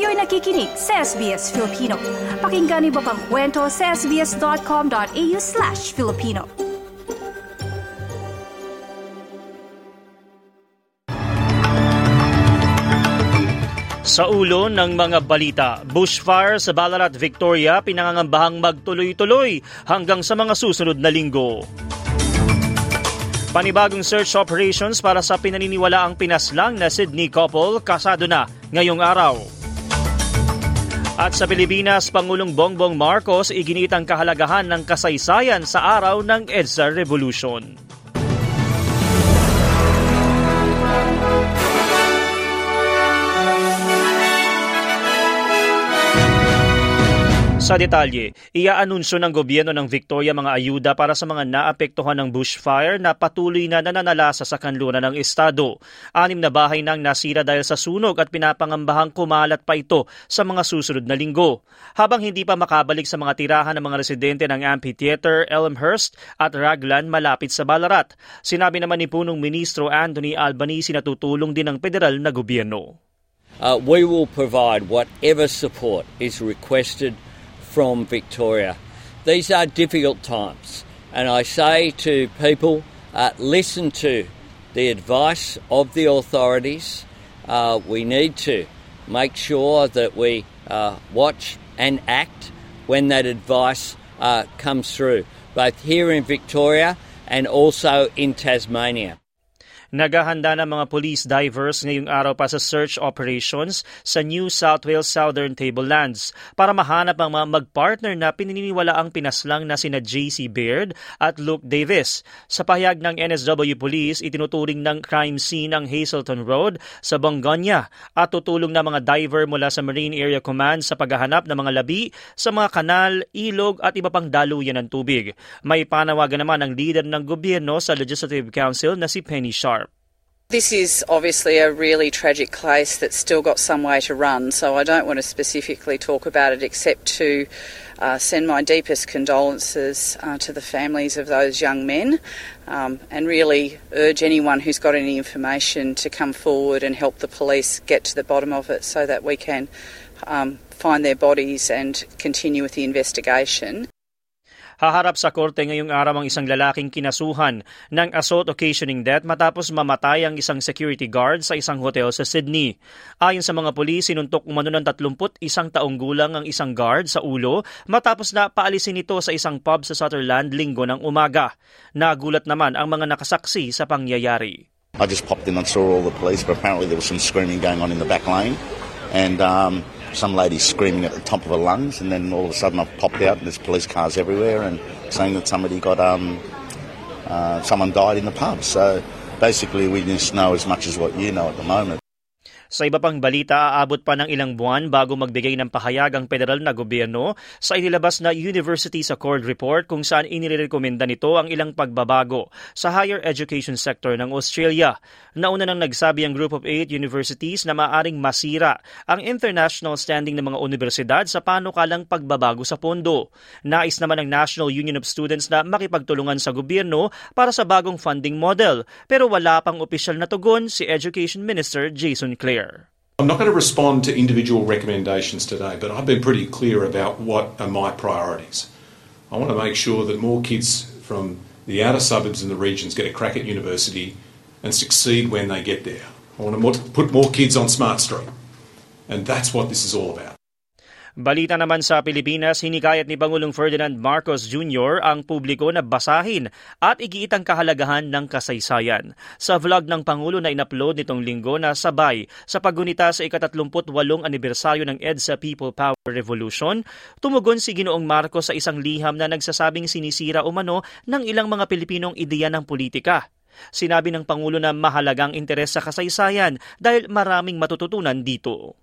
Kayo'y nakikinig sa SBS Filipino. Pakinggan niyo pa ang kwento sa sbs.com.au slash Filipino. Sa ulo ng mga balita, bushfire sa Ballarat, Victoria pinangangambahang magtuloy-tuloy hanggang sa mga susunod na linggo. Panibagong search operations para sa pinaniniwalaang pinaslang na Sydney couple kasado na ngayong araw. At sa Pilipinas, Pangulong Bongbong Marcos iginitang kahalagahan ng kasaysayan sa araw ng EDSA Revolution. Sa detalye, iaanunsyo ng gobyerno ng Victoria mga ayuda para sa mga naapektuhan ng bushfire na patuloy na nananalasa sa kanluran ng estado. Anim na bahay nang nasira dahil sa sunog at pinapangambahang kumalat pa ito sa mga susunod na linggo. Habang hindi pa makabalik sa mga tirahan ng mga residente ng Amphitheater, Elmhurst at Raglan malapit sa Ballarat. Sinabi naman ni Punong Ministro Anthony Albanese na tutulong din ng federal na gobyerno. Uh, we will provide whatever support is requested from Victoria. These are difficult times, and I say to people uh, listen to the advice of the authorities. Uh, we need to make sure that we uh, watch and act when that advice uh, comes through, both here in Victoria and also in Tasmania. Naghahanda ng mga police divers ngayong araw pa sa search operations sa New South Wales Southern Tablelands para mahanap ang mga magpartner na pininiwala ang pinaslang na sina JC Baird at Luke Davis. Sa pahayag ng NSW Police, itinuturing ng crime scene ang Hazelton Road sa Bongonia at tutulong na mga diver mula sa Marine Area Command sa paghahanap ng mga labi sa mga kanal, ilog at iba pang daluyan ng tubig. May panawagan naman ang leader ng gobyerno sa Legislative Council na si Penny Sharp. This is obviously a really tragic case that's still got some way to run, so I don't want to specifically talk about it except to uh, send my deepest condolences uh, to the families of those young men um, and really urge anyone who's got any information to come forward and help the police get to the bottom of it so that we can um, find their bodies and continue with the investigation. Haharap sa korte ngayong araw ang isang lalaking kinasuhan ng assault occasioning death matapos mamatay ang isang security guard sa isang hotel sa Sydney. Ayon sa mga pulis, sinuntok umano ng 31 taong gulang ang isang guard sa ulo matapos na paalisin ito sa isang pub sa Sutherland linggo ng umaga. Nagulat naman ang mga nakasaksi sa pangyayari. I just popped in and saw all the police, but apparently there was some screaming going on in the back lane. And um, some lady screaming at the top of her lungs, and then all of a sudden I've popped out and there's police cars everywhere and saying that somebody got um, uh, someone died in the pub. So basically, we just know as much as what you know at the moment. Sa iba pang balita, aabot pa ng ilang buwan bago magbigay ng pahayag ang federal na gobyerno sa inilabas na Universities Accord Report kung saan inirekomenda nito ang ilang pagbabago sa higher education sector ng Australia. Nauna nang nagsabi ang Group of Eight Universities na maaring masira ang international standing ng mga universidad sa panukalang pagbabago sa pondo. Nais naman ng National Union of Students na makipagtulungan sa gobyerno para sa bagong funding model pero wala pang opisyal na tugon si Education Minister Jason Clare. I'm not going to respond to individual recommendations today, but I've been pretty clear about what are my priorities. I want to make sure that more kids from the outer suburbs and the regions get a crack at university and succeed when they get there. I want to put more kids on Smart Street. And that's what this is all about. Balita naman sa Pilipinas, hinikayat ni Pangulong Ferdinand Marcos Jr. ang publiko na basahin at igiit ang kahalagahan ng kasaysayan. Sa vlog ng Pangulo na inupload nitong linggo na sabay sa paggunita sa ika-38 anibersaryo ng EDSA People Power Revolution, tumugon si Ginoong Marcos sa isang liham na nagsasabing sinisira umano ng ilang mga Pilipinong ideya ng politika. Sinabi ng Pangulo na mahalagang interes sa kasaysayan dahil maraming matututunan dito.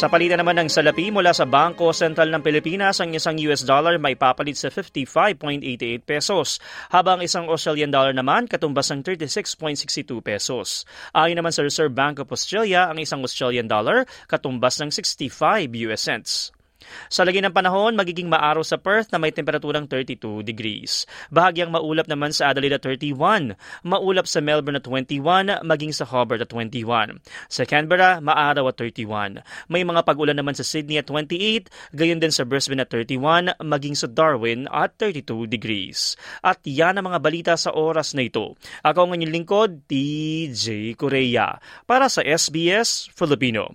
Sa palitan naman ng salapi mula sa Bangko Sentral ng Pilipinas, ang isang US dollar may papalit sa 55.88 pesos, habang isang Australian dollar naman katumbas ng 36.62 pesos. Ayon naman sa Reserve Bank of Australia, ang isang Australian dollar katumbas ng 65 US cents. Sa lagi ng panahon, magiging maaraw sa Perth na may temperaturang 32 degrees. Bahagyang maulap naman sa Adelaide at 31, maulap sa Melbourne at 21, maging sa Hobart at 21. Sa Canberra, maaraw at 31. May mga pag-ulan naman sa Sydney at 28, gayon din sa Brisbane at 31, maging sa Darwin at 32 degrees. At yan ang mga balita sa oras na ito. Ako ang inyong lingkod, DJ Korea, para sa SBS Filipino.